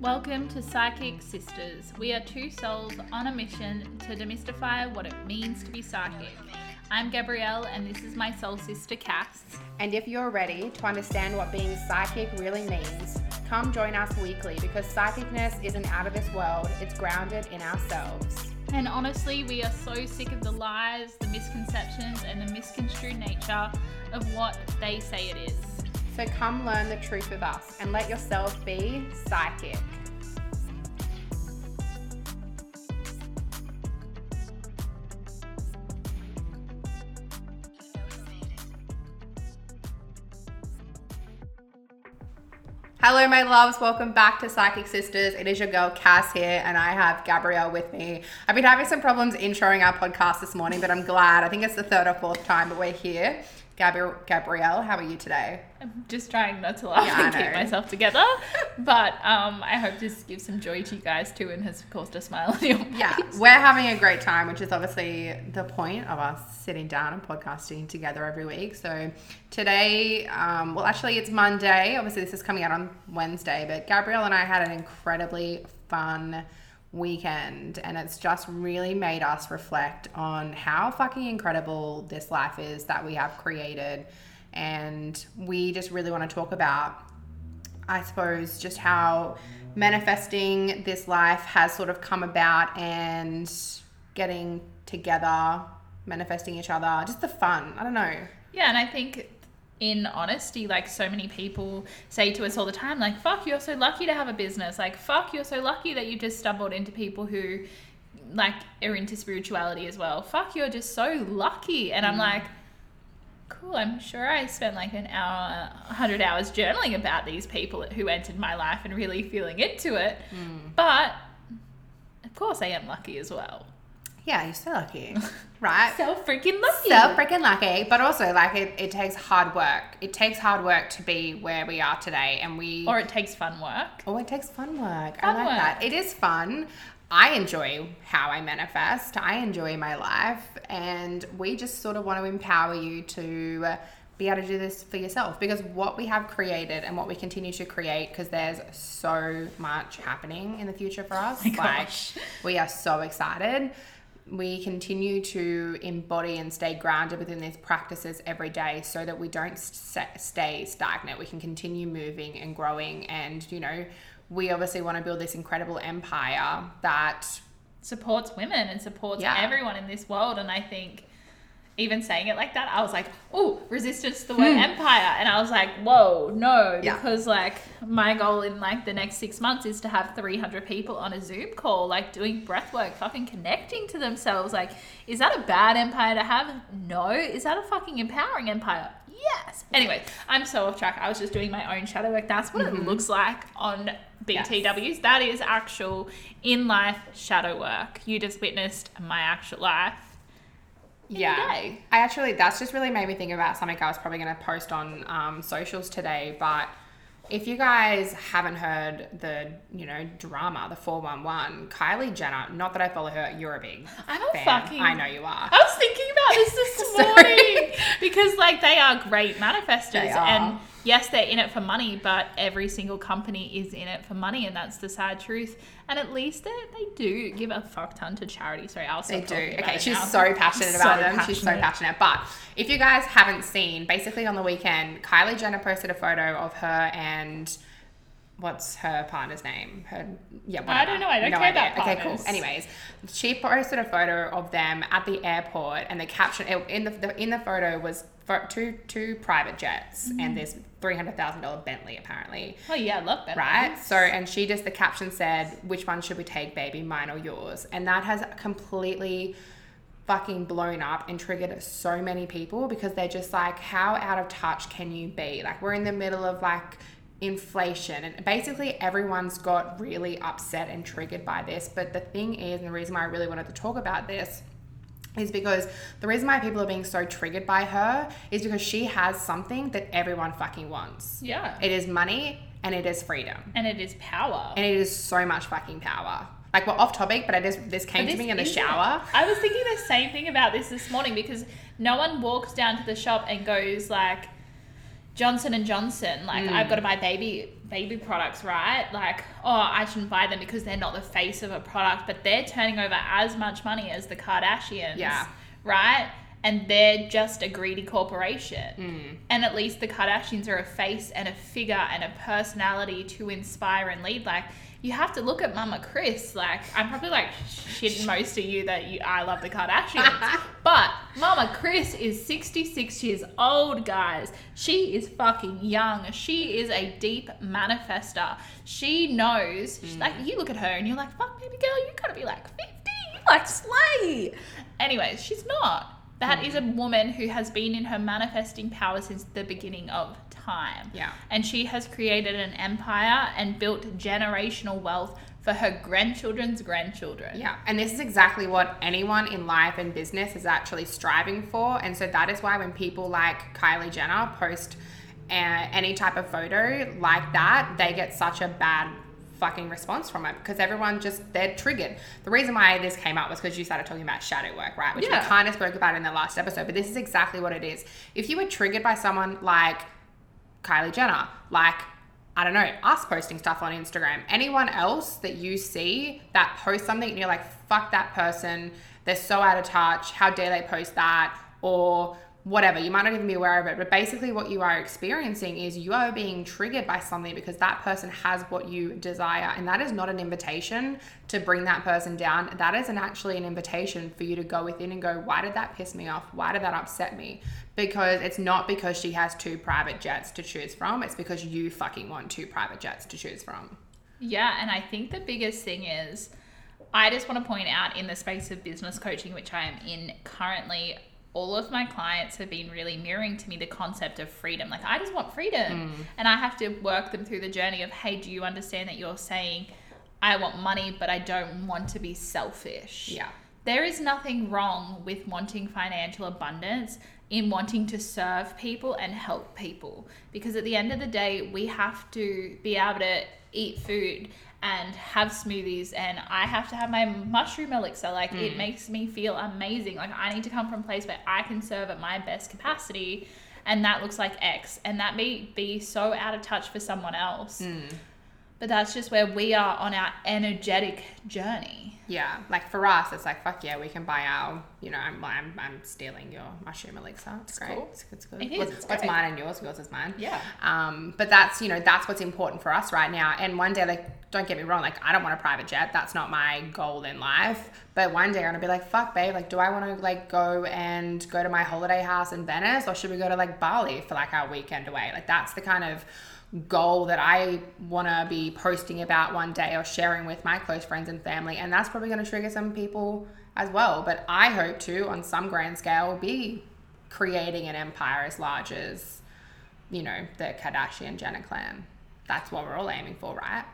Welcome to Psychic Sisters. We are two souls on a mission to demystify what it means to be psychic. I'm Gabrielle, and this is my soul sister Cass. And if you're ready to understand what being psychic really means, come join us weekly because psychicness isn't out of this world, it's grounded in ourselves. And honestly, we are so sick of the lies, the misconceptions, and the misconstrued nature of what they say it is. So come learn the truth with us and let yourself be psychic. Hello, my loves. Welcome back to Psychic Sisters. It is your girl Cass here, and I have Gabrielle with me. I've been having some problems introing our podcast this morning, but I'm glad. I think it's the third or fourth time, but we're here. Gabri- Gabrielle, how are you today? I'm just trying not to laugh Yeah, and keep myself together, but um, I hope this gives some joy to you guys too and has caused a smile on your face. Yeah, we're having a great time, which is obviously the point of us sitting down and podcasting together every week. So today, um, well, actually, it's Monday. Obviously, this is coming out on Wednesday, but Gabrielle and I had an incredibly fun weekend, and it's just really made us reflect on how fucking incredible this life is that we have created. And we just really want to talk about I suppose, just how manifesting this life has sort of come about and getting together, manifesting each other, just the fun. I don't know. Yeah, and I think in honesty, like so many people say to us all the time, like, fuck, you're so lucky to have a business. Like, fuck, you're so lucky that you just stumbled into people who like are into spirituality as well. Fuck, you're just so lucky. And I'm mm. like, cool, I'm sure I spent like an hour, 100 hours journaling about these people who entered my life and really feeling into it. Mm. But of course, I am lucky as well. Yeah, you're so lucky, right? So freaking lucky. So freaking lucky, but also like it, it takes hard work. It takes hard work to be where we are today, and we or it takes fun work. Oh, it takes fun work. Fun I like work. that. It is fun. I enjoy how I manifest. I enjoy my life, and we just sort of want to empower you to be able to do this for yourself because what we have created and what we continue to create because there's so much happening in the future for us. Oh my like gosh. we are so excited. We continue to embody and stay grounded within these practices every day so that we don't st- stay stagnant. We can continue moving and growing. And, you know, we obviously want to build this incredible empire that, supports women and supports Yeah. everyone in this world. And I think even saying it like that, I was like, oh, resistance to the word empire. And I was like, whoa, no. Hmm. Yeah. Because like my goal in like the next six months is to have 300 people on a Zoom call, like doing breath work, fucking connecting to themselves. Like, is that a bad empire to have? No. Is that a fucking empowering empire? Yes. Anyway, I'm so off track. I was just doing my own shadow work. That's what Mm-hmm. it looks like on BTWs. That is actual in life shadow work. You just witnessed my actual life. Yeah. I actually, that's just really made me think about something I was probably going to post on um, socials today. But if you guys haven't heard the, you know, drama, the 411, Kylie Jenner, not that I follow her, you're a big I'm a fan. fucking- I know you are. I was thinking about this this morning because like they are great manifestors are. and yes they're in it for money but every single company is in it for money and that's the sad truth and at least they, they do give a fuck ton to charity sorry I'll They do. Okay, she's now. so passionate So about them. She's so passionate. passionate. But if you guys haven't seen, basically on the weekend, Kylie Jenner posted a photo of her and what's her partner's name? Her yeah. I don't know. I don't care about Okay, cool. Anyways, she posted a photo of them at the airport, and the caption in the, the in the photo was two two private jets Mm-hmm. and this three hundred thousand dollar Bentley apparently oh yeah I love that right? So, and she just, the caption said, which one should we take, baby, mine or yours? And that has completely fucking blown up and triggered so many people because they're just like, how out of touch can you be? Like, we're in the middle of like inflation and basically everyone's got really upset and triggered by this. But the thing is, and the reason why I really wanted to talk about this is because the reason why people are being so triggered by her is because she has something that everyone fucking wants. yeah It is money and it is freedom. and it is power And it is so much fucking power. Like we're off topic, but I just this came But to me in the shower. I was thinking the same thing about this this morning because no one walks down to the shop and goes like Johnson and Johnson, like Mm. I've got to buy baby baby products, right? Like, oh, I shouldn't buy them because they're not the face of a product, but they're turning over as much money as the Kardashians, Yeah. right? And they're just a greedy corporation. Mm. And at least the Kardashians are a face and a figure and a personality to inspire and lead. Like, you have to look at Mama Kris. Like, I'm probably like shitting most of you that you I love the Kardashians. but Mama Kris is 66 years old, guys. She is fucking young. She is a deep manifester. She knows, she's like, you look at her and you're like, fuck, baby girl, you gotta be like 50. Like, slay. Anyways, she's not. That is a woman who has been in her manifesting power since the beginning of time. Yeah. And she has created an empire and built generational wealth for her grandchildren's grandchildren. Yeah, and this is exactly what anyone in life and business is actually striving for. And so that is why when people like Kylie Jenner post uh, any type of photo like that, they get such a bad fucking response from it because everyone just they're triggered. The reason why this came up was because you started talking about shadow work, right? Which Yeah. we kind of spoke about in the last episode, but this is exactly what it is. If you were triggered by someone like Kylie Jenner, like I don't know, us posting stuff on Instagram, anyone else that you see that posts something and you're like, fuck that person, they're so out of touch, how dare they post that, or whatever, you might not even be aware of it, but basically what you are experiencing is you are being triggered by something because that person has what you desire, and that is not an invitation to bring that person down. That is an actually an invitation for you to go within and go, why did that piss me off? Why did that upset me? Because it's not because she has two private jets to choose from, it's because you fucking want two private jets to choose from. Yeah, and I think the biggest thing is I just want to point out in the space of business coaching, which I am in currently, all of my clients have been really mirroring to me the concept of freedom. Like, I just want freedom. Mm. And I have to work them through the journey of, hey, do you understand that you're saying, I want money, but I don't want to be selfish? Yeah. There is nothing wrong with wanting financial abundance in wanting to serve people and help people because at the end of the day we have to be able to eat food and have smoothies and I have to have my mushroom elixir. Like it mm. makes me feel amazing. Like I need to come from a place where I can serve at my best capacity and that looks like X. And that may be so out of touch for someone else mm. But that's just where we are on our energetic journey Yeah, like for us, it's like fuck yeah, we can buy our. You know, I'm I'm, I'm stealing your mushroom elixir. It's, great. cool. It's, it's good. It is, What's, it's what's mine and yours? Yours is mine. Yeah. Um, but that's you know that's what's important for us right now. And one day, like, don't get me wrong, like I don't want a private jet. That's not my goal in life. But one day I'm gonna be like, fuck, babe. Like, do I want to like go and go to my holiday house in Venice, or should we go to like Bali for like our weekend away? Like, that's the kind of goal that I want to be posting about one day or sharing with my close friends and family. And that's probably going to trigger some people as well. But I hope to, on some grand scale, be creating an empire as large as, you know, the Kardashian Jenner clan. That's what we're all aiming for, right?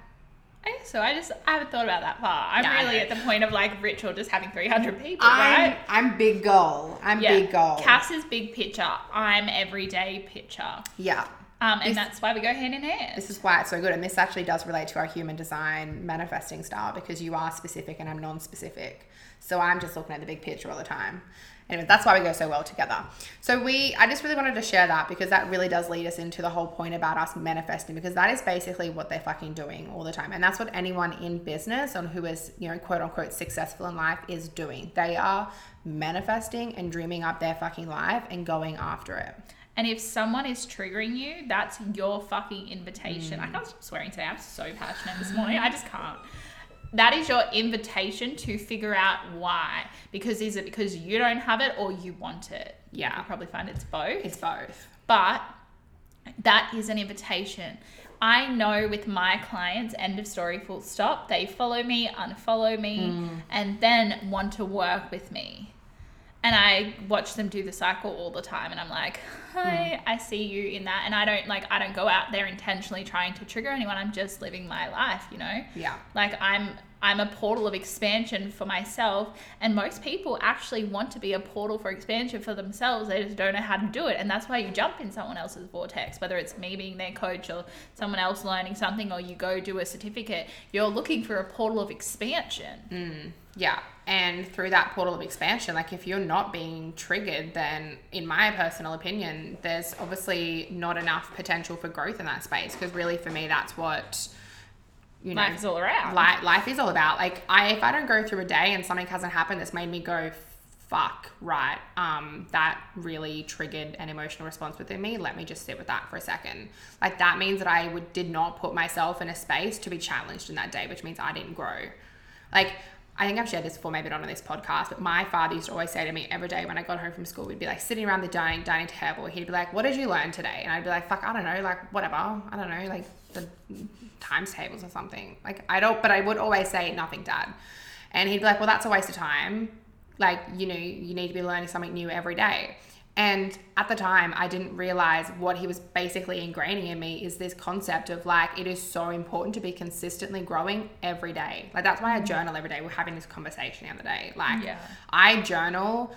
I guess so. I just I haven't thought about that far. I'm Yeah, really at the point of like or just having 300 people, I'm, right? I'm big goal. I'm big goal. Cass is big picture. I'm everyday picture. yeah. Um, and This- that's why we go hand in hand. This is why it's so good. And this actually does relate to our human design manifesting style because you are specific and I'm non specific. So I'm just looking at the big picture all the time. Anyway, that's why we go so well together. So we, I just really wanted to share that because that really does lead us into the whole point about us manifesting because that is basically what they're fucking doing all the time. And that's what anyone in business and who is, you know, quote unquote successful in life is doing. They are manifesting and dreaming up their fucking life and going after it. And if someone is triggering you, that's your fucking invitation. Mm. I can't stop swearing today. I'm so passionate this morning. I just can't. That is your invitation to figure out why. Because is it because you don't have it or you want it? Yeah. You probably find it's both. It's both. but that is an invitation. I know with my clients, end of story, full stop. They follow me, unfollow me, and then want to work with me. And I watch them do the cycle all the time, and I'm like, hi, hmm. I see you in that. And I don't like, I don't go out there intentionally trying to trigger anyone. I'm just living my life, you know? Yeah. Like I'm I'm a portal of expansion for myself. And most people actually want to be a portal for expansion for themselves. They just don't know how to do it. And that's why you jump in someone else's vortex, whether it's me being their coach or someone else learning something, or you go do a certificate. You're looking for a portal of expansion. Mm, yeah. And through that portal of expansion, like if you're not being triggered, then in my personal opinion, there's obviously not enough potential for growth in that space. Because really, for me, that's what you know, Life is all around. Life, life is all about. Like I, if I don't go through a day and something hasn't happened that's made me go, fuck, right, um, that really triggered an emotional response within me. Let me just sit with that for a second. Like that means that I would did not put myself in a space to be challenged in that day, which means I didn't grow. Like I think I've shared this before, maybe not on this podcast, but my father used to always say to me every day when I got home from school, we'd be like sitting around the dining dining table. He'd be like, "What did you learn today?" And I'd be like, "Fuck, I don't know, like whatever, I don't know, like the times tables or something." Like I don't, but I would always say nothing, Dad. And he'd be like, "Well, that's a waste of time. Like you know, you need to be learning something new every day." And at the time, I didn't realize what he was basically ingraining in me is this concept of like, it is so important to be consistently growing every day. Like, that's why I mm-hmm. journal every day. We're having this conversation the other day. Like, Yeah. I journal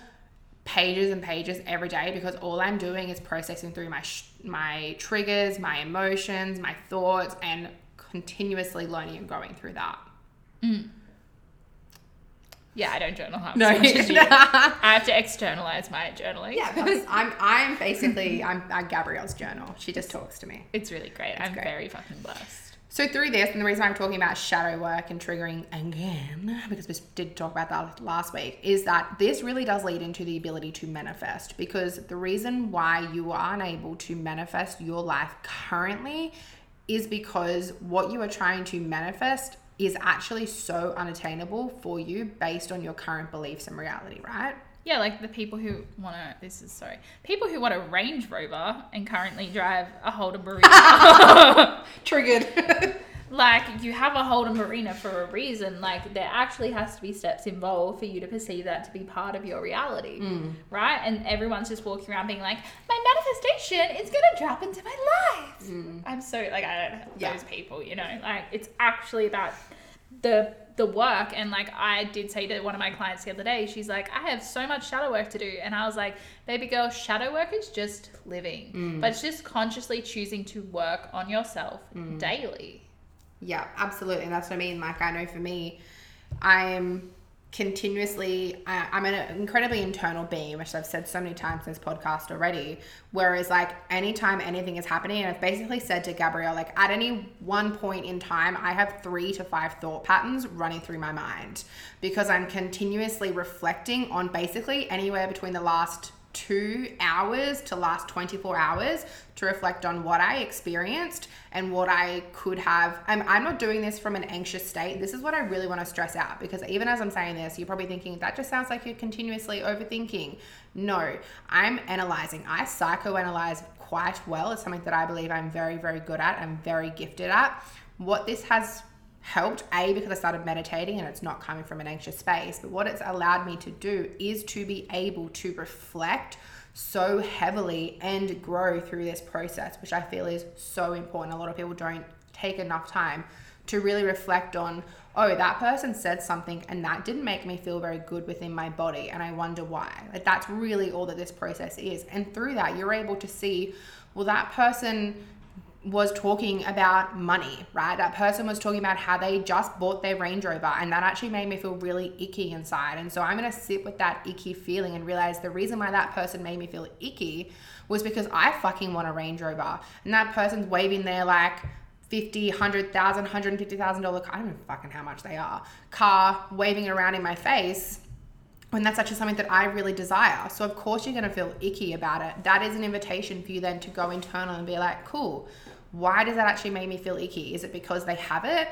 pages and pages every day because all I'm doing is processing through my sh- my triggers, my emotions, my thoughts, and continuously learning and growing through that. Mm. Yeah, I don't journal half No, as much as you. I have to externalize my journaling. Yeah, because I'm I'm basically I'm, I'm Gabrielle's journal. She just talks to me. It's really great. I'm great. very fucking blessed. So through this, and the reason I'm talking about shadow work and triggering again, because we did talk about that last week, is that this really does lead into the ability to manifest. Because the reason why you are unable to manifest your life currently is because what you are trying to manifest is actually so unattainable for you based on your current beliefs and reality, right? Yeah, like the people who want to. This is sorry. People who want a Range Rover and currently drive a Holden Barina. Triggered. like you have a Holden Barina for a reason. Like there actually has to be steps involved for you to perceive that to be part of your reality, mm. right? And everyone's just walking around being like, "My manifestation is gonna drop into my life." Mm. I'm so like I don't know Yeah. those people, you know. Like it's actually about the the work and like I did say to one of my clients the other day, she's like, I have so much shadow work to do. And I was like, baby girl, shadow work is just living. Mm. But it's just consciously choosing to work on yourself daily. Yeah, absolutely. And that's what I mean. Like, I know for me, I'm continuously, I, I'm an incredibly internal being, which I've said so many times in this podcast already. Whereas, like, anytime anything is happening, and I've basically said to Gabrielle, like, at any one point in time, I have three to five thought patterns running through my mind because I'm continuously reflecting on basically anywhere between the last two hours to last 24 hours to reflect on what I experienced and what I could have. I'm, I'm not doing this from an anxious state. This is what I really want to stress out because even as I'm saying this, you're probably thinking that just sounds like you're continuously overthinking. No, I'm analyzing. I psychoanalyze quite well. It's something that I believe I'm very, very good at. I'm very gifted at. What this has helped a because i started meditating and it's not coming from an anxious space but what it's allowed me to do is to be able to reflect so heavily and grow through this process which i feel is so important. A lot of people don't take enough time to really reflect on oh that person said something and that didn't make me feel very good within my body and i wonder why. Like that's really all that this process is. And through that you're able to see well that person was talking about money, right? That person was talking about how they just bought their Range Rover, and that actually made me feel really icky inside. And so I'm gonna sit with that icky feeling and realize the reason why that person made me feel icky was because I fucking want a Range Rover, and that person's waving their like. 50, 100,000, 150,000 dollar car, I don't know fucking how much they are, car waving around in my face when that's actually something that I really desire. So of course you're going to feel icky about it. That is an invitation for you then to go internal and be like, cool, why does that actually make me feel icky? Is it because they have it?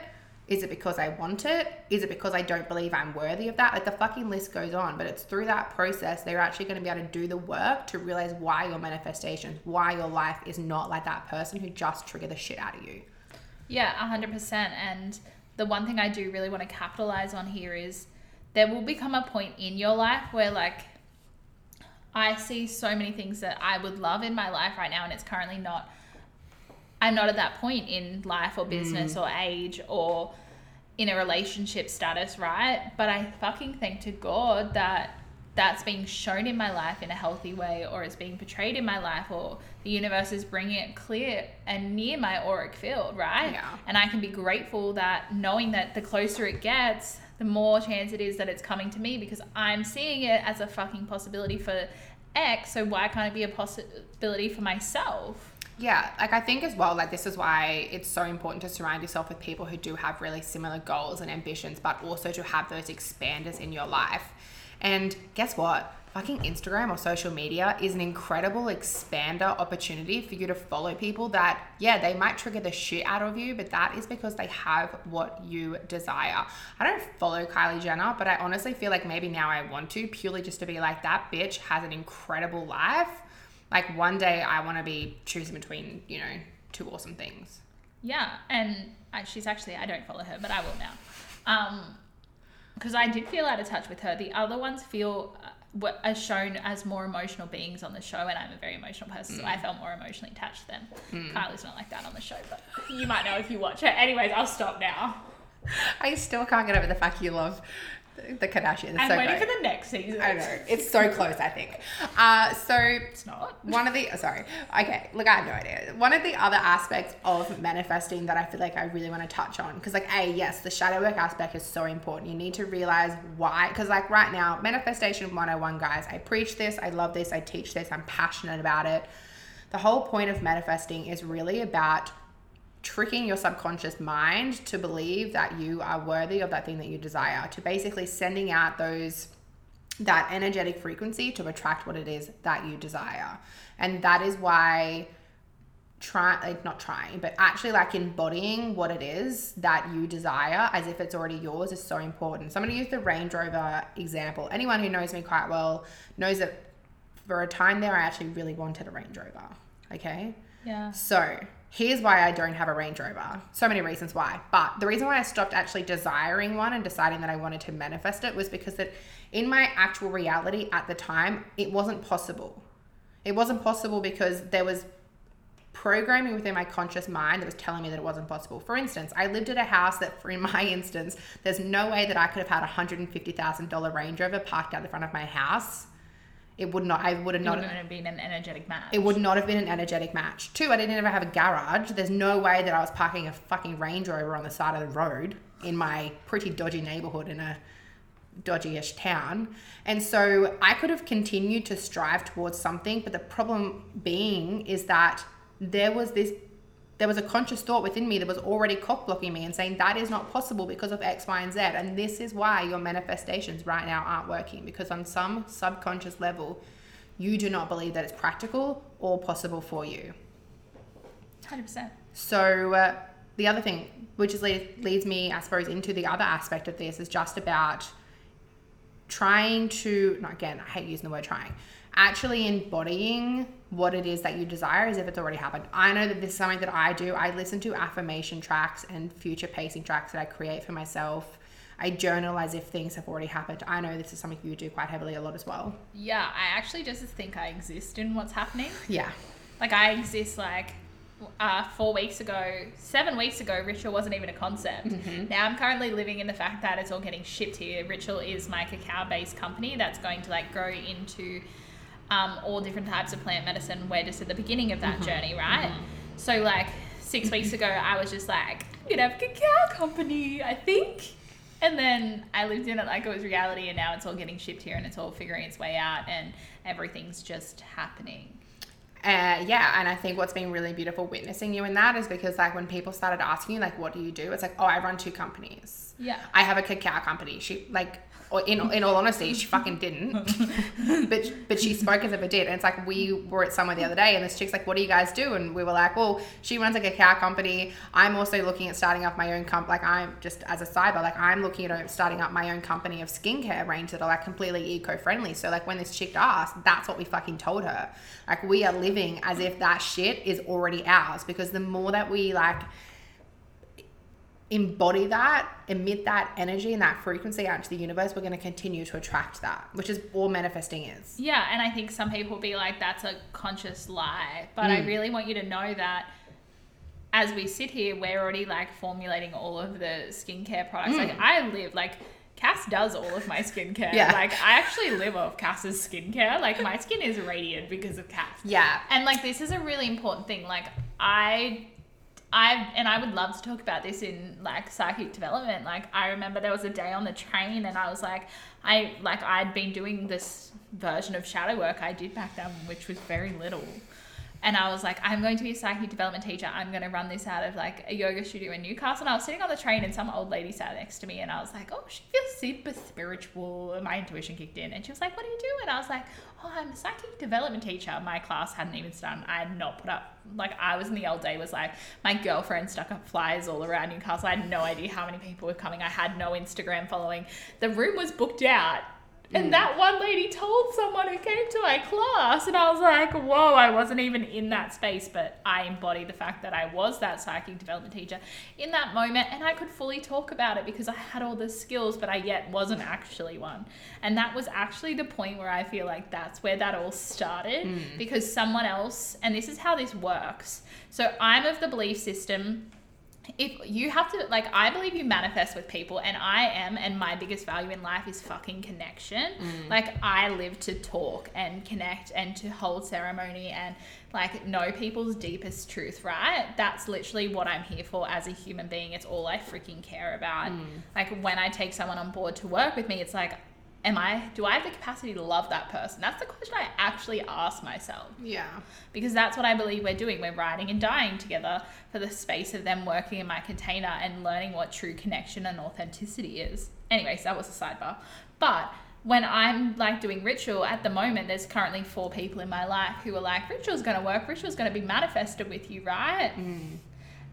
Is it because I want it? Is it because I don't believe I'm worthy of that? Like the fucking list goes on, but it's through that process they're actually going to be able to do the work to realize why your manifestation, why your life is not like that person who just triggered the shit out of you. Yeah, 100%. And the one thing I do really want to capitalize on here is there will become a point in your life where, like, I see so many things that I would love in my life right now, and it's currently not. I'm not at that point in life or business mm. or age or in a relationship status, right? But I fucking thank to God that that's being shown in my life in a healthy way or it's being portrayed in my life or the universe is bringing it clear and near my auric field, right? Yeah. And I can be grateful that knowing that the closer it gets, the more chance it is that it's coming to me because I'm seeing it as a fucking possibility for X. So why can't it be a possibility for myself? Yeah, like I think as well, like this is why it's so important to surround yourself with people who do have really similar goals and ambitions, but also to have those expanders in your life. And guess what? Fucking Instagram or social media is an incredible expander opportunity for you to follow people that, yeah, they might trigger the shit out of you, but that is because they have what you desire. I don't follow Kylie Jenner, but I honestly feel like maybe now I want to, purely just to be like, that bitch has an incredible life. Like one day I want to be choosing between, you know, two awesome things. Yeah, and I, she's actually I don't follow her, but I will now. Um, because I did feel out of touch with her. The other ones feel uh, were are shown as more emotional beings on the show, and I'm a very emotional person, so I felt more emotionally attached to them. Kylie's not like that on the show, but you might know if you watch her. Anyways, I'll stop now. I still can't get over the fact you love the- Kardashians. I'm so waiting great. for the next season. I know. It's so close, I think. Uh, so It's not. one of the oh, sorry okay look i have no idea one of the other aspects of manifesting that i feel like i really want to touch on because like a yes the shadow work aspect is so important you need to realize why because like right now manifestation 101 guys i preach this i love this i teach this i'm passionate about it the whole point of manifesting is really about tricking your subconscious mind to believe that you are worthy of that thing that you desire to basically sending out those that energetic frequency to attract what it is that you desire. And that is why try like not trying, but actually like embodying what it is that you desire as if it's already yours is so important. So I'm gonna use the Range Rover example. Anyone who knows me quite well knows that for a time there I actually really wanted a Range Rover. Okay. Yeah. So here's why I don't have a Range Rover. So many reasons why. But the reason why I stopped actually desiring one and deciding that I wanted to manifest it was because that in my actual reality at the time, it wasn't possible. It wasn't possible because there was programming within my conscious mind that was telling me that it wasn't possible. For instance, I lived at a house that, for in my instance, there's no way that I could have had a hundred and fifty thousand dollar Range Rover parked out the front of my house. It would not. I would have It not. wouldn't have been an energetic match. It would not have been an energetic match. Two, I didn't ever have a garage. There's no way that I was parking a fucking Range Rover on the side of the road in my pretty dodgy neighborhood in a dodgy-ish town. And so I could have continued to strive towards something, but the problem being is that there was this there was a conscious thought within me that was already cock blocking me and saying that is not possible because of X, Y, and Z. And this is why your manifestations right now aren't working because on some subconscious level, you do not believe that it's practical or possible for you. Hundred percent. So uh, the other thing, which is lead, leads me, I suppose, into the other aspect of this, is just about trying to. Not again, I hate using the word trying. Actually embodying what it is that you desire as if it's already happened. I know that this is something that I do. I listen to affirmation tracks and future pacing tracks that I create for myself. I journal as if things have already happened. I know this is something you do quite heavily a lot as well. Yeah, I actually just think I exist in what's happening. Yeah. Like I exist like uh, four weeks ago, seven weeks ago, Ritual wasn't even a concept. Now I'm currently living in the fact that it's all getting shipped here. Ritual is my cacao based company that's going to like grow into um, all different types of plant medicine. We're just at the beginning of that journey, right? So like six weeks ago, I was just like, I'm gonna have a cacao company, I think. And then I lived in it like it was reality, and now it's all getting shipped here and it's all figuring its way out, and everything's just happening. Uh, yeah, and I think what's been really beautiful witnessing you in that is because like when people started asking you like what do you do, it's like oh I run two companies. Yeah. I have a cacao company. She like, or in in all honesty, she fucking didn't, but but she spoke as if it did. And it's like we were at somewhere the other day, and this chick's like, "What do you guys do?" And we were like, "Well, she runs like a cacao company. I'm also looking at starting up my own comp. Like I'm just as a cyber, like I'm looking at starting up my own company of skincare range that are like completely eco friendly. So like when this chick asked, that's what we fucking told her. Like we are living as if that shit is already ours because the more that we like embody that, emit that energy and that frequency out into the universe, we're going to continue to attract that, which is all manifesting is. Yeah, and I think some people be like, that's a conscious lie. But I really want you to know that as we sit here, we're already like formulating all of the skincare products. Like Mm. I live like Cass does all of my skincare. Yeah. Like I actually live off Cass's skincare. Like my skin is radiant because of Cass. Yeah. And like this is a really important thing. Like I I and I would love to talk about this in like psychic development. Like I remember there was a day on the train and I was like I like I'd been doing this version of shadow work I did back then, which was very little. And I was like, I'm going to be a psychic development teacher. I'm going to run this out of like a yoga studio in Newcastle. And I was sitting on the train and some old lady sat next to me and I was like, oh, she feels super spiritual. And my intuition kicked in. And she was like, what do you do? And I was like, oh, I'm a psychic development teacher. My class hadn't even started. I had not put up, like, I was in the old day, was like, my girlfriend stuck up flyers all around Newcastle. I had no idea how many people were coming. I had no Instagram following. The room was booked out. And mm. that one lady told someone who came to my class, and I was like, whoa, I wasn't even in that space, but I embodied the fact that I was that psychic development teacher in that moment, and I could fully talk about it because I had all the skills, but I yet wasn't actually one. And that was actually the point where I feel like that's where that all started mm. because someone else, and this is how this works. So I'm of the belief system if you have to like i believe you manifest with people and i am and my biggest value in life is fucking connection. Mm. Like i live to talk and connect and to hold ceremony and like know people's deepest truth right? That's literally what i'm here for as a human being. It's all i freaking care about. Mm. Like when i take someone on board to work with me it's like am i do i have the capacity to love that person that's the question i actually ask myself Yeah. because that's what I believe we're doing. We're riding and dying together for the space of them working in my container and learning what true connection and authenticity is. Anyways, that was a sidebar. But when I'm like doing ritual at the moment, there's currently four people in my life who are like, ritual's gonna work, ritual's gonna be manifested with you, right? Mm.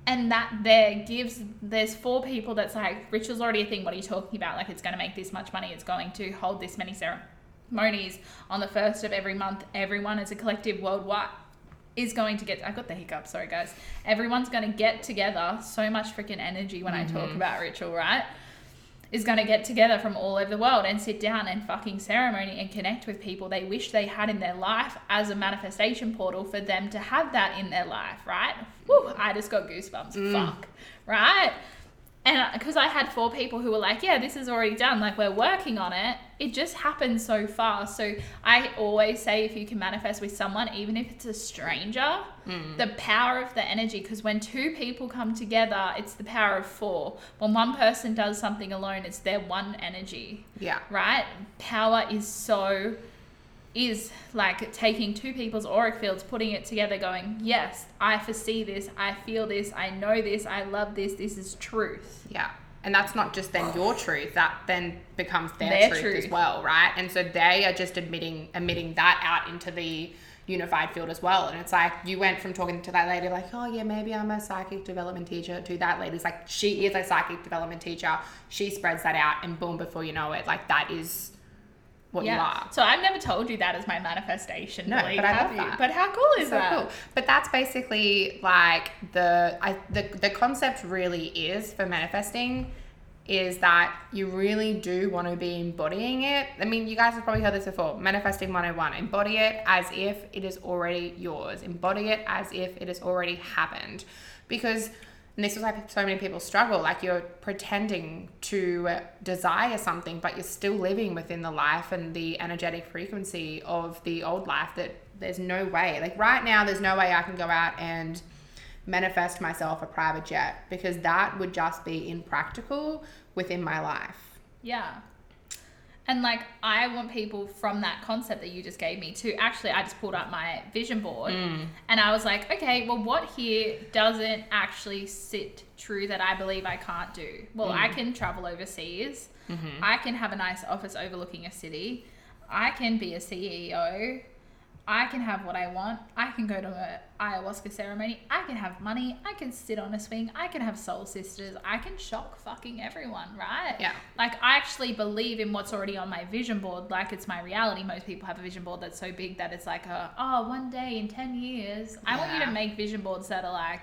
And that there gives there's four people that's like ritual's already a thing. What are you talking about? Like it's going to make this much money. It's going to hold this many ceremonies on the first of every month. Everyone as a collective worldwide is going to get. I got the hiccup Sorry guys. Everyone's going to get together. So much freaking energy when I talk mm-hmm. about ritual, right? Is going to get together from all over the world and sit down and fucking ceremony and connect with people they wish they had in their life as a manifestation portal for them to have that in their life, right? Whew, I just got goosebumps. Mm. Fuck, right? And uh, because I had four people who were like, yeah, this is already done, like we're working on it, it just happened so fast. So I always say if you can manifest with someone, even if it's a stranger, mm. the power of the energy, because when two people come together, it's the power of four. When one person does something alone, it's their one energy Yeah. right? Power is so is like taking two people's auric fields, putting it together, going, yes, I foresee this, I feel this, I know this, I love this, this is truth. Yeah. And that's not just then your truth, that then becomes their, Their truth, truth. as well, right? And so they are just admitting emitting that out into the unified field as well. And it's like you went from talking to that lady like, oh yeah, maybe I'm a psychic development teacher to that lady's like she is a psychic development teacher. She spreads that out and boom, before you know it, like that is what you are. So I've never told you that as my manifestation. No, but I have love you? that. But how cool is so that? cool. But that's basically like the I the the concept really is for manifesting is that you really do want to be embodying it. I mean, you guys have probably heard this before. Manifesting 101. Embody it as if it is already yours. Embody it as if it has already happened. Because and this is why so many people struggle. Like you're pretending to desire something, but you're still living within the life and the energetic frequency of the old life that there's no way. Like right now, there's no way I can go out and manifest myself a private jet because that would just be impractical within my life. Yeah. And like I want people from that concept that you just gave me to actually I just pulled up my vision board mm. and I was like, okay, well what here doesn't actually sit true that I believe I can't do? Well, I mm. can travel overseas. Mm-hmm. I can have a nice office overlooking a city. I can be a CEO. I can have what I want. I can go to an ayahuasca ceremony. I can have money. I can sit on a swing. I can have soul sisters. I can shock fucking everyone, right? Yeah. Like I actually believe in what's already on my vision board, like it's my reality. Most people have a vision board that's so big that it's like a oh one day in ten years. I want you to make vision boards that are like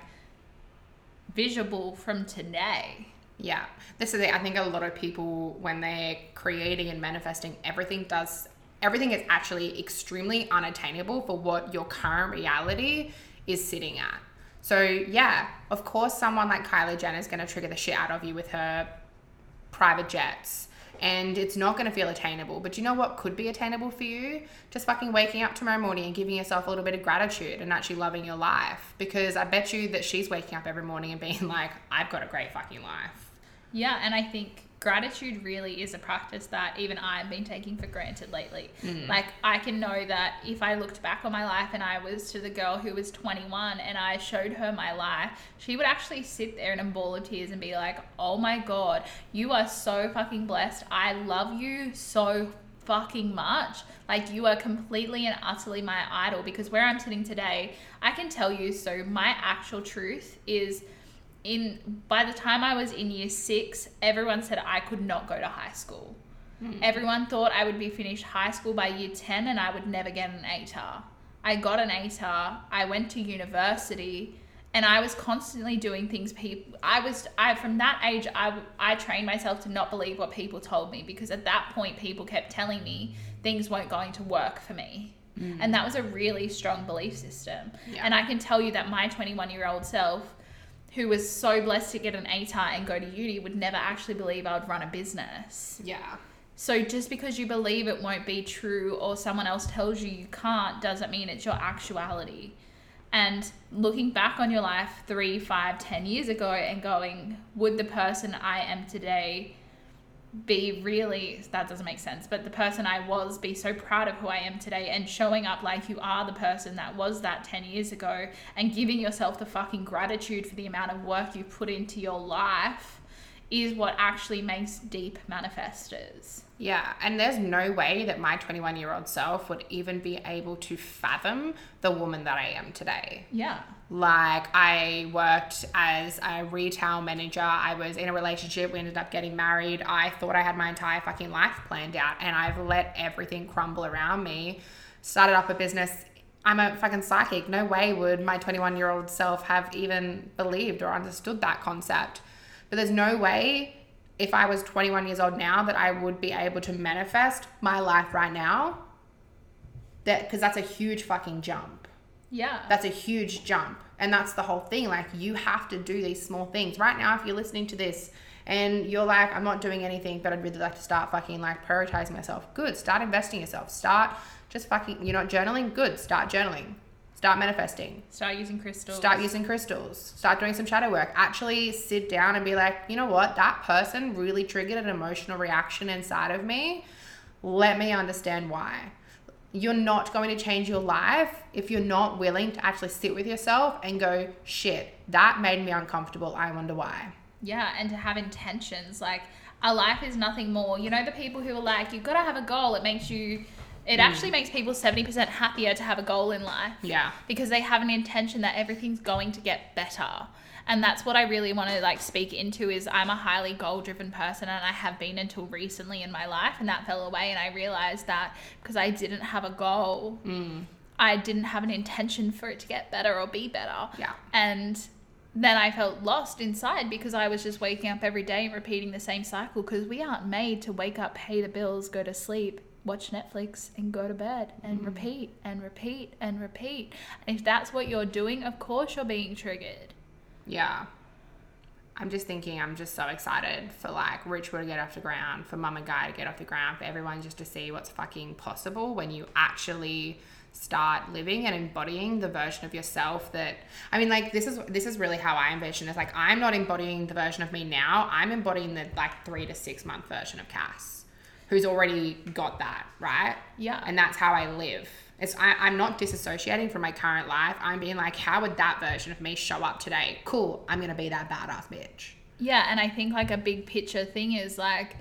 visible from today. Yeah. This is it. I think a lot of people, when they're creating and manifesting, everything does, everything is actually extremely unattainable for what your current reality is sitting at. So yeah, of course, someone like Kylie Jenner is going to trigger the shit out of you with her private jets. And it's not going to feel attainable. But you know what could be attainable for you? Just fucking waking up tomorrow morning and giving yourself a little bit of gratitude and actually loving your life. Because I bet you that she's waking up every morning and being like, I've got a great fucking life. Yeah, and I think gratitude really is a practice that even I've been taking for granted lately. Mm. Like, I can know that if I looked back on my life and I was to the girl who was 21 and I showed her my life, she would actually sit there in a ball of tears and be like, oh my God, you are so fucking blessed. I love you so fucking much. Like you are completely and utterly my idol because where I'm sitting today, I can tell you so my actual truth is in by the time I was in year 6, everyone said I could not go to high school. Hmm. Everyone thought I would be finished high school by year 10 and I would never get an ATAR. I got an ATAR. I went to university and I was constantly doing things people I was I from that age I I trained myself to not believe what people told me because at that point people kept telling me things weren't going to work for me. Hmm. And that was a really strong belief system. Yeah. And I can tell you that my 21 year old self who was so blessed to get an ATAR and go to uni would never actually believe I would run a business. Yeah. So just because you believe it won't be true or someone else tells you you can't doesn't mean it's your actuality. And looking back on your life three, five, ten years ago and going, would the person I am today be really that doesn't make sense, but the person I was be so proud of who I am today and showing up like you are the person that was that 10 years ago and giving yourself the fucking gratitude for the amount of work you put into your life is what actually makes deep manifestors. Yeah, and there's no way that my 21 year old self would even be able to fathom the woman that I am today. Yeah. Like, I worked as a retail manager, I was in a relationship, we ended up getting married. I thought I had my entire fucking life planned out, and I've let everything crumble around me. Started up a business. I'm a fucking psychic. No way would my 21 year old self have even believed or understood that concept. But there's no way if I was 21 years old now that I would be able to manifest my life right now. That because that's a huge fucking jump. Yeah. That's a huge jump. And that's the whole thing. Like you have to do these small things. Right now, if you're listening to this and you're like, I'm not doing anything, but I'd really like to start fucking like prioritizing myself. Good. Start investing yourself. Start just fucking you're not journaling? Good. Start journaling. Start manifesting. Start using crystals. Start using crystals. Start doing some shadow work. Actually sit down and be like, you know what? That person really triggered an emotional reaction inside of me. Let me understand why. You're not going to change your life if you're not willing to actually sit with yourself and go, shit, that made me uncomfortable. I wonder why. Yeah, and to have intentions. Like a life is nothing more. You know the people who are like, you've got to have a goal. It makes you. It mm. actually makes people seventy percent happier to have a goal in life Yeah. because they have an intention that everything's going to get better. And that's what I really want to like speak into is I'm a highly goal driven person and I have been until recently in my life and that fell away and I realized that because I didn't have a goal, mm. I didn't have an intention for it to get better or be better. Yeah. And then I felt lost inside because I was just waking up every day and repeating the same cycle because we aren't made to wake up, pay the bills, go to sleep, watch Netflix, and go to bed and mm. repeat and repeat and repeat. And if that's what you're doing, of course you're being triggered. Yeah. I'm just thinking, I'm just so excited for like Ritual to get off the ground, for Mum and Guy to get off the ground, for everyone just to see what's fucking possible when you actually start living and embodying the version of yourself that I mean like this is this is really how I envision it's Like I'm not embodying the version of me now. I'm embodying the like three to six month version of Cass, who's already got that, right? Yeah. And that's how I live. It's I, I'm not disassociating from my current life. I'm being like, how would that version of me show up today? Cool. I'm gonna be that badass bitch. Yeah, and I think like a big picture thing is like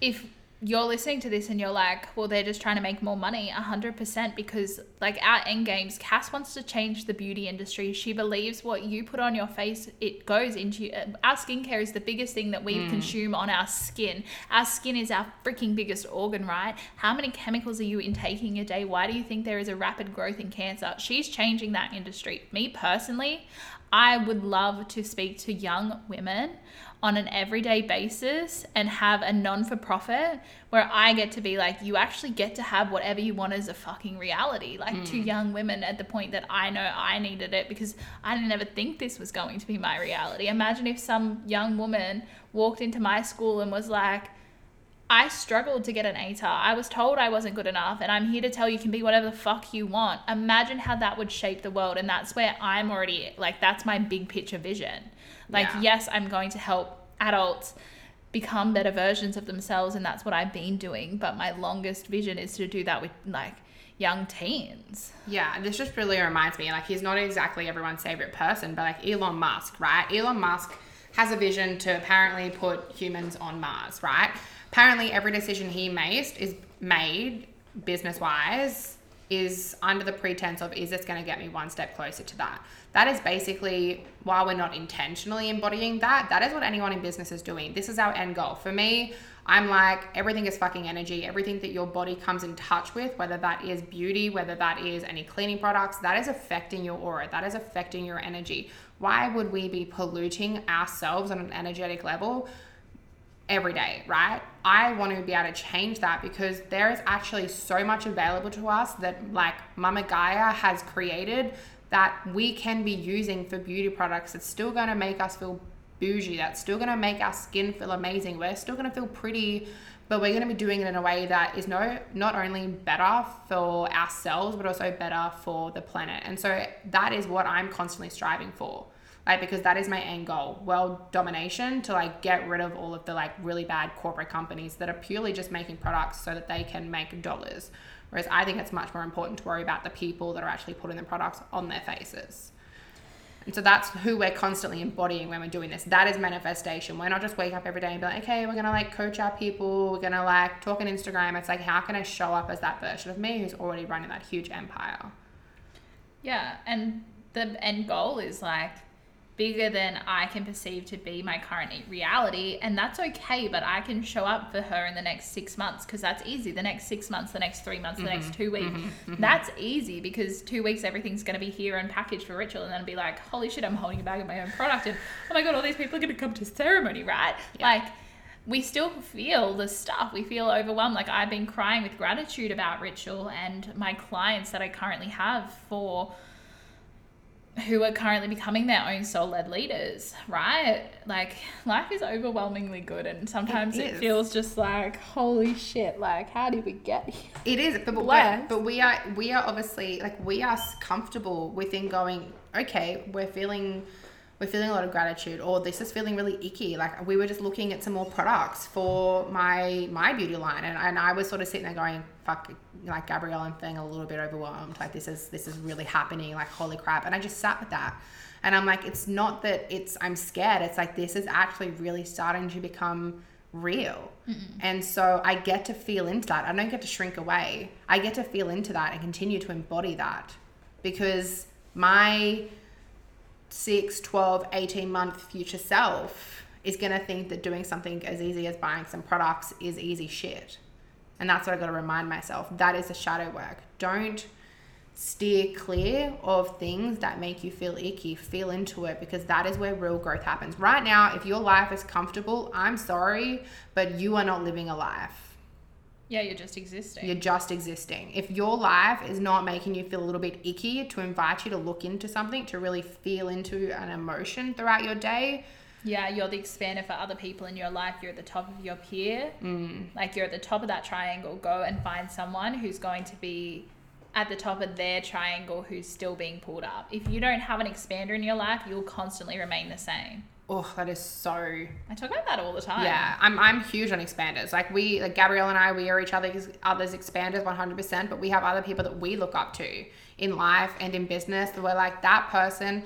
if you're listening to this and you're like, well, they're just trying to make more money, 100%, because like our end games, Cass wants to change the beauty industry. She believes what you put on your face, it goes into uh, our skincare is the biggest thing that we consume on our skin. Our skin is our freaking biggest organ, right? How many chemicals are you intaking a day? Why do you think there is a rapid growth in cancer? She's changing that industry. Me personally, I would love to speak to young women on an everyday basis and have a non for profit where I get to be like, you actually get to have whatever you want as a fucking reality. Like Hmm. two young women at the point that I know I needed it because I didn't ever think this was going to be my reality. Imagine if some young woman walked into my school and was like, I struggled to get an ATAR. I was told I wasn't good enough, and I'm here to tell you can be whatever the fuck you want. Imagine how that would shape the world, and that's where I'm already like that's my big picture vision. Like, Yeah. yes, I'm going to help adults become better versions of themselves, and that's what I've been doing. But my longest vision is to do that with like young teens. Yeah, this just really reminds me like he's not exactly everyone's favorite person, but like Elon Musk, right? Elon Musk has a vision to apparently put humans on Mars, right? Apparently, every decision he makes is made business wise is under the pretense of is this going to get me one step closer to that. That is basically while we're not intentionally embodying that, that is what anyone in business is doing. This is our end goal. For me, I'm like, everything is fucking energy. Everything that your body comes in touch with, whether that is beauty, whether that is any cleaning products, that is affecting your aura. That is affecting your energy. Why would we be polluting ourselves on an energetic level every day, right? I want to be able to change that because there is actually so much available to us that, like, Mama Gaia has created that we can be using for beauty products that's still going to make us feel bougie, that's still going to make our skin feel amazing. We're still going to feel pretty, but we're going to be doing it in a way that is no not only better for ourselves but also better for the planet. And so that is what I'm constantly striving for. Because that is my end goal, world domination to like get rid of all of the like really bad corporate companies that are purely just making products so that they can make dollars. Whereas I think it's much more important to worry about the people that are actually putting the products on their faces. And so that's who we're constantly embodying when we're doing this. That is manifestation. We're not just wake up every day and be like, okay, we're gonna like coach our people, we're gonna like talk on Instagram. It's like, how can I show up as that version of me who's already running that huge empire? Yeah, and the end goal is like bigger than I can perceive to be my current reality, and that's okay. But I can show up for her in the next six months because that's easy. The next six months, the next three months, the next mm-hmm. two weeks, mm-hmm. Mm-hmm. that's easy because two weeks everything's going to be here and packaged for Ritual, and then be like, holy shit, I'm holding a bag of my own product, and oh my god, all these people are going to come to ceremony, right? Like we still feel the stuff. We feel overwhelmed. Like I've been crying with gratitude about Ritual and my clients that I currently have for who are currently becoming their own soul led leaders, right? Like life is overwhelmingly good and sometimes It it, feels just like holy shit, like how did we get here? It is, but, but, but, but we are we are obviously like we are comfortable within going. Okay, we're feeling we're feeling a lot of gratitude, or this is feeling really icky. Like we were just looking at some more products for my my beauty line, and, and I was sort of sitting there going, "Fuck." Like Gabrielle, I'm feeling a little bit overwhelmed. Like this is this is really happening. Like holy crap! And I just sat with that, and I'm like, it's not that it's I'm scared. It's like this is actually really starting to become real. And so I get to feel into that. I don't get to shrink away. I get to feel into that and continue to embody that because my 6, 12, 18 month future self is going to think that doing something as easy as buying some products is easy shit. And that's what I've got to remind myself. That is the shadow work. Don't steer clear of things that make you feel icky. Feel into it because that is where real growth happens. Right now, if your life is comfortable, I'm sorry, but you are not living a life. Yeah, you're just existing. You're just existing. If your life is not making you feel a little bit icky to invite you to look into something, to really feel into an emotion throughout your day, Yeah, you're the expander for other people in your life. You're at the top of your peer. Mm. Like you're at the top of that triangle. Go and find someone who's going to be at the top of their triangle who's still being pulled up. If you don't have an expander in your life, you'll constantly remain the same. oh, that is so I talk about that all the time. Yeah, I'm, I'm huge on expanders. Like we, like Gabrielle and I, we are each other's others expanders 100%. But we have other people that we look up to in life and in business. That we're like that person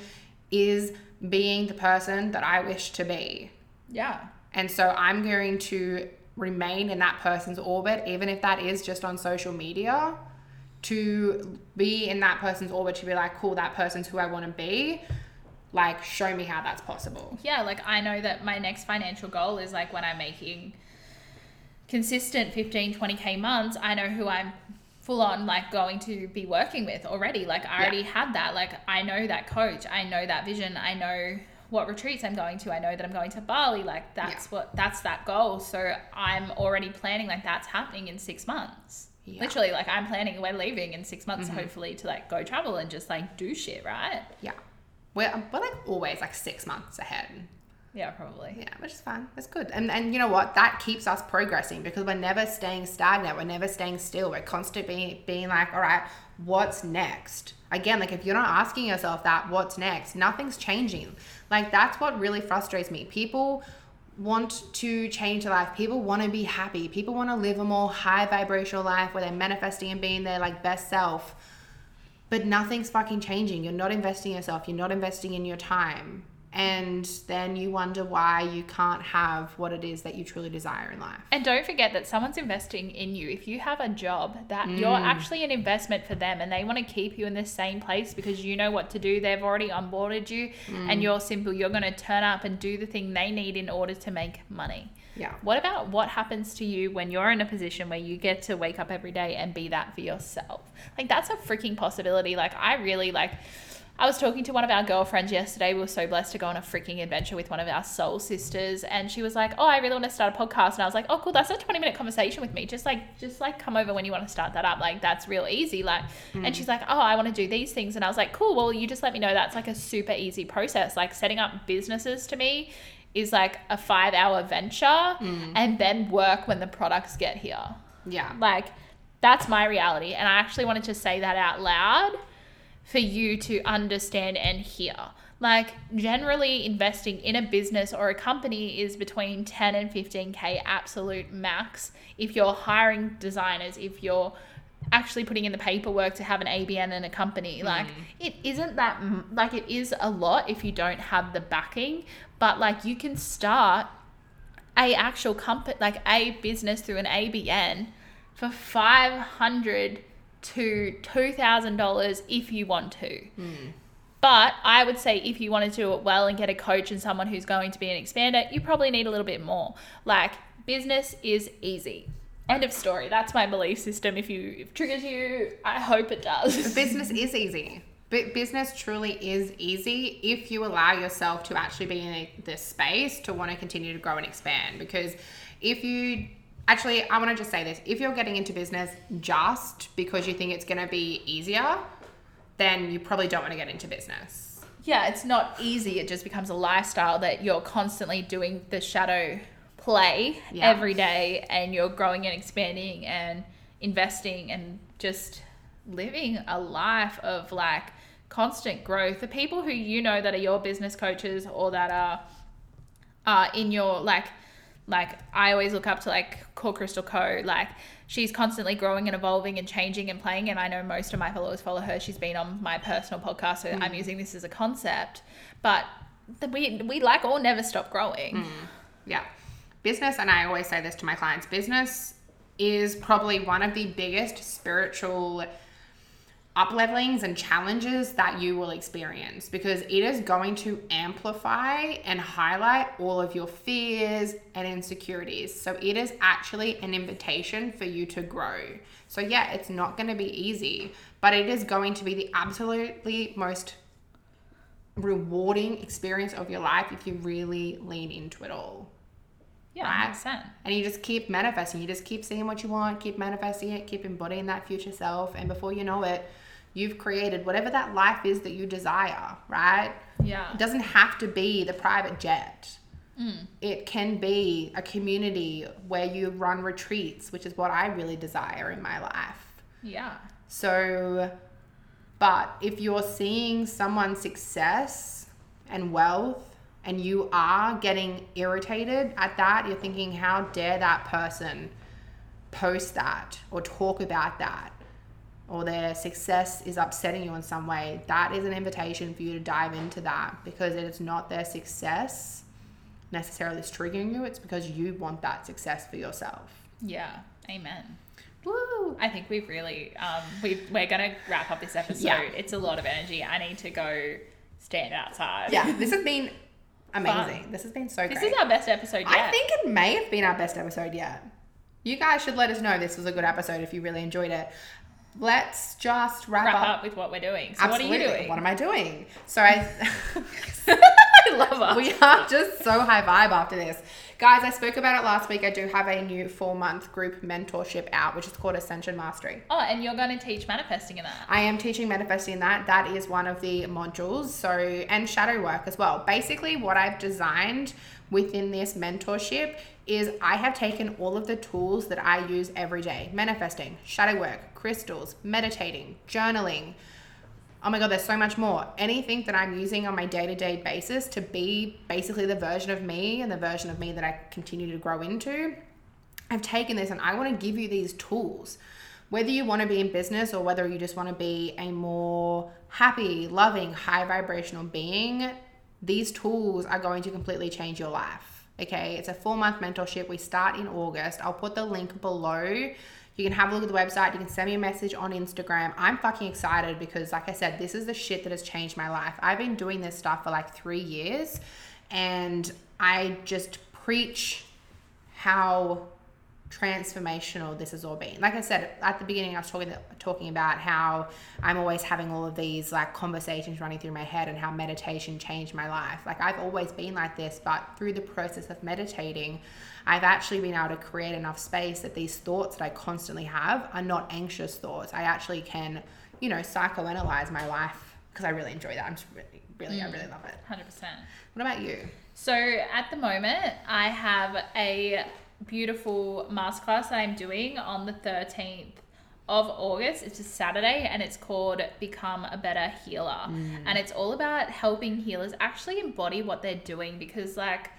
is being the person that I wish to be, Yeah. and so I'm going to remain in that person's orbit, even if that is just on social media. To be in that person's orbit, to be like, cool, that person's who I want to be. Like, show me how that's possible. yeah, like I know that my next financial goal is like when I'm making consistent 15, 20k months, I know who I'm full on like going to be working with already. Like I Yeah. already had that. Like I know that coach, I know that vision, I know what retreats I'm going to. I know that I'm going to Bali. Like that's what that's that goal. So I'm already planning like that's happening in six months. Yeah. Literally, like I'm planning we're leaving in six months, Mm-hmm. hopefully, to like go travel and just like do shit, right? Yeah. We're, we're like always like six months ahead. Yeah, probably. Yeah, which is fine. That's good. And and you know what? That keeps us progressing because we're never staying stagnant. We're never staying still. We're constantly being, being like, all right, what's next? Again, like if you're not asking yourself that, what's next? Nothing's changing. Like that's what really frustrates me. People want to change their life. People want to be happy. People want to live a more high vibrational life where they're manifesting and being their like best self. But nothing's fucking changing. You're not investing in yourself. You're not investing in your time. And then you wonder why you can't have what it is that you truly desire in life. And don't forget that someone's investing in you. If you have a job, that you're Mm. actually an investment for them and they want to keep you in the same place because you know what to do. They've already onboarded you Mm. and you're simple. You're going to turn up and do the thing they need in order to make money. Yeah. What about what happens to you when you're in a position where you get to wake up every day and be that for yourself? Like that's a freaking possibility. Like I really like I was talking to one of our girlfriends yesterday. We were so blessed to go on a freaking adventure with one of our soul sisters and she was like, "Oh, I really want to start a podcast." And I was like, "Oh, cool. That's a 20-minute conversation with me. Just like just like come over when you want to start that up. Like that's real easy." Like and mm. she's like, "Oh, I want to do these things." And I was like, "Cool. Well, you just let me know that's like a super easy process. Like setting up businesses to me is like a 5-hour venture mm. and then work when the products get here." Yeah. Like, that's my reality. And I actually wanted to say that out loud for you to understand and hear. Like, generally, investing in a business or a company is between 10 and 15K absolute max. If you're hiring designers, if you're actually putting in the paperwork to have an ABN and a company, mm. like, it isn't that, like, it is a lot if you don't have the backing, but like, you can start a actual company like a business through an ABN for five hundred to two thousand dollars if you want to. Hmm. But I would say if you want to do it well and get a coach and someone who's going to be an expander, you probably need a little bit more. Like business is easy. End of story. That's my belief system. If you if it triggers you, I hope it does. business is easy. But business truly is easy if you allow yourself to actually be in this space to want to continue to grow and expand. Because if you actually, I want to just say this if you're getting into business just because you think it's going to be easier, then you probably don't want to get into business. yeah, it's not easy. It just becomes a lifestyle that you're constantly doing the shadow play Yeah. every day and you're growing and expanding and investing and just living a life of like constant growth. The people who you know that are your business coaches or that are uh, in your like like I always look up to like Core Crystal Co. Like she's constantly growing and evolving and changing and playing. And I know most of my followers follow her. She's been on my personal podcast, so I'm hmm. using this as a concept. But the, we we like all never stop growing. Hmm. Yeah. Business, and I always say this to my clients business is probably one of the biggest spiritual up levelings and challenges that you will experience because it is going to amplify and highlight all of your fears and insecurities. So it is actually an invitation for you to grow. So, yeah, it's not going to be easy, but it is going to be the absolutely most rewarding experience of your life if you really lean into it all. Yeah, Right. hundred percent. And you just keep manifesting. You just keep seeing what you want, keep manifesting it, keep embodying that future self. And before you know it, you've created whatever that life is that you desire, right? Yeah. It doesn't have to be the private jet. Mm. It can be a community where you run retreats, which is what I really desire in my life. Yeah. So, but if you're seeing someone's success and wealth and you are getting irritated at that, you're thinking, how dare that person post that or talk about that? Or their success is upsetting you in some way, that is an invitation for you to dive into that because it is not their success necessarily is triggering you, it's because you want that success for yourself. Yeah. Amen. Woo! I think we've really um we we're gonna wrap up this episode. Yeah. It's a lot of energy. I need to go stand outside. Yeah, this has been amazing. This has been so good. This great. is our best episode yet. I think it may have been our best episode yet. You guys should let us know this was a good episode if you really enjoyed it. Let's just wrap, wrap up. up with what we're doing. So what are you Absolutely. doing? What am I doing? So I I love us. We are just so high vibe after this. Guys, I spoke about it last week. I do have a new four month group mentorship out, which is called Ascension Mastery. oh, and you're going to teach manifesting in that. I am teaching manifesting in that. That is one of the modules. So, and shadow work as well. Basically, what I've designed within this mentorship is I have taken all of the tools that I use every day manifesting, shadow work, crystals, meditating, journaling. Oh my God, there's so much more. Anything that I'm using on my day to day basis to be basically the version of me and the version of me that I continue to grow into. I've taken this and I want to give you these tools. Whether you want to be in business or whether you just want to be a more happy, loving, high vibrational being, these tools are going to completely change your life. Okay, it's a four month mentorship. We start in August. I'll put the link below. You can have a look at the website. You can send me a message on Instagram. I'm fucking excited because, like I said, this is the shit that has changed my life. I've been doing this stuff for like three years and I just preach how transformational this has all been. Like I said at the beginning, I was talking talking about how I'm always having all of these like conversations running through my head and how meditation changed my life. Like I've always been like this, but through the process of meditating, I've actually been able to create enough space that these thoughts that I constantly have are not anxious thoughts. I actually can, you know, psychoanalyze my life because I really enjoy that. I'm just really, really, I really mm. love it. 100%. What about you? So at the moment, I have a beautiful masterclass that I'm doing on the 13th of August. It's a Saturday and it's called Become a Better Healer. Mm. And it's all about helping healers actually embody what they're doing because, like,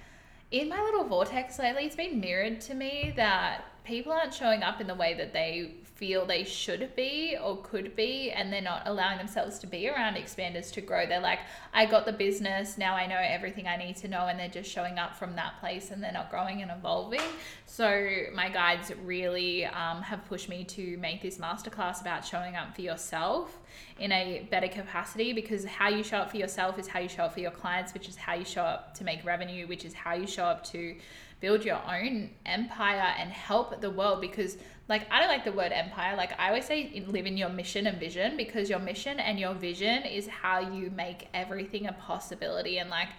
in my little vortex lately, it's been mirrored to me that people aren't showing up in the way that they feel they should be or could be, and they're not allowing themselves to be around expanders to grow. They're like, I got the business, now I know everything I need to know, and they're just showing up from that place and they're not growing and evolving. So, my guides really um, have pushed me to make this masterclass about showing up for yourself in a better capacity because how you show up for yourself is how you show up for your clients, which is how you show up to make revenue, which is how you show up to build your own empire and help the world because like I don't like the word empire. Like I always say live in your mission and vision because your mission and your vision is how you make everything a possibility. And like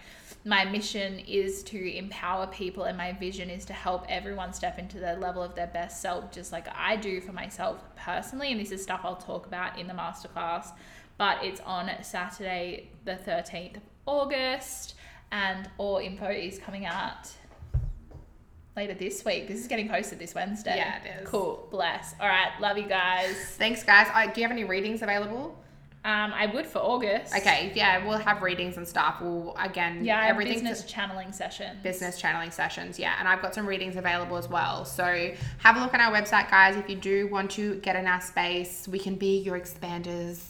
my mission is to empower people and my vision is to help everyone step into the level of their best self just like I do for myself personally. And this is stuff I'll talk about in the masterclass but it's on Saturday the 13th of August and all info is coming out later this week. This is getting posted this Wednesday. Yeah, it is. Cool. Bless. All right. Love you guys. Thanks, guys. Do you have any readings available? Um, I would for August. Okay, yeah, we'll have readings and stuff. We'll again, Yeah, I everything's business channeling sessions. business channeling sessions. Yeah, and I've got some readings available as well. So have a look on our website, guys. If you do want to get in our space, we can be your expanders.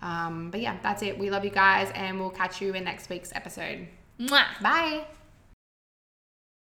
Um, but yeah, that's it. We love you guys, and we'll catch you in next week's episode. Mwah. Bye.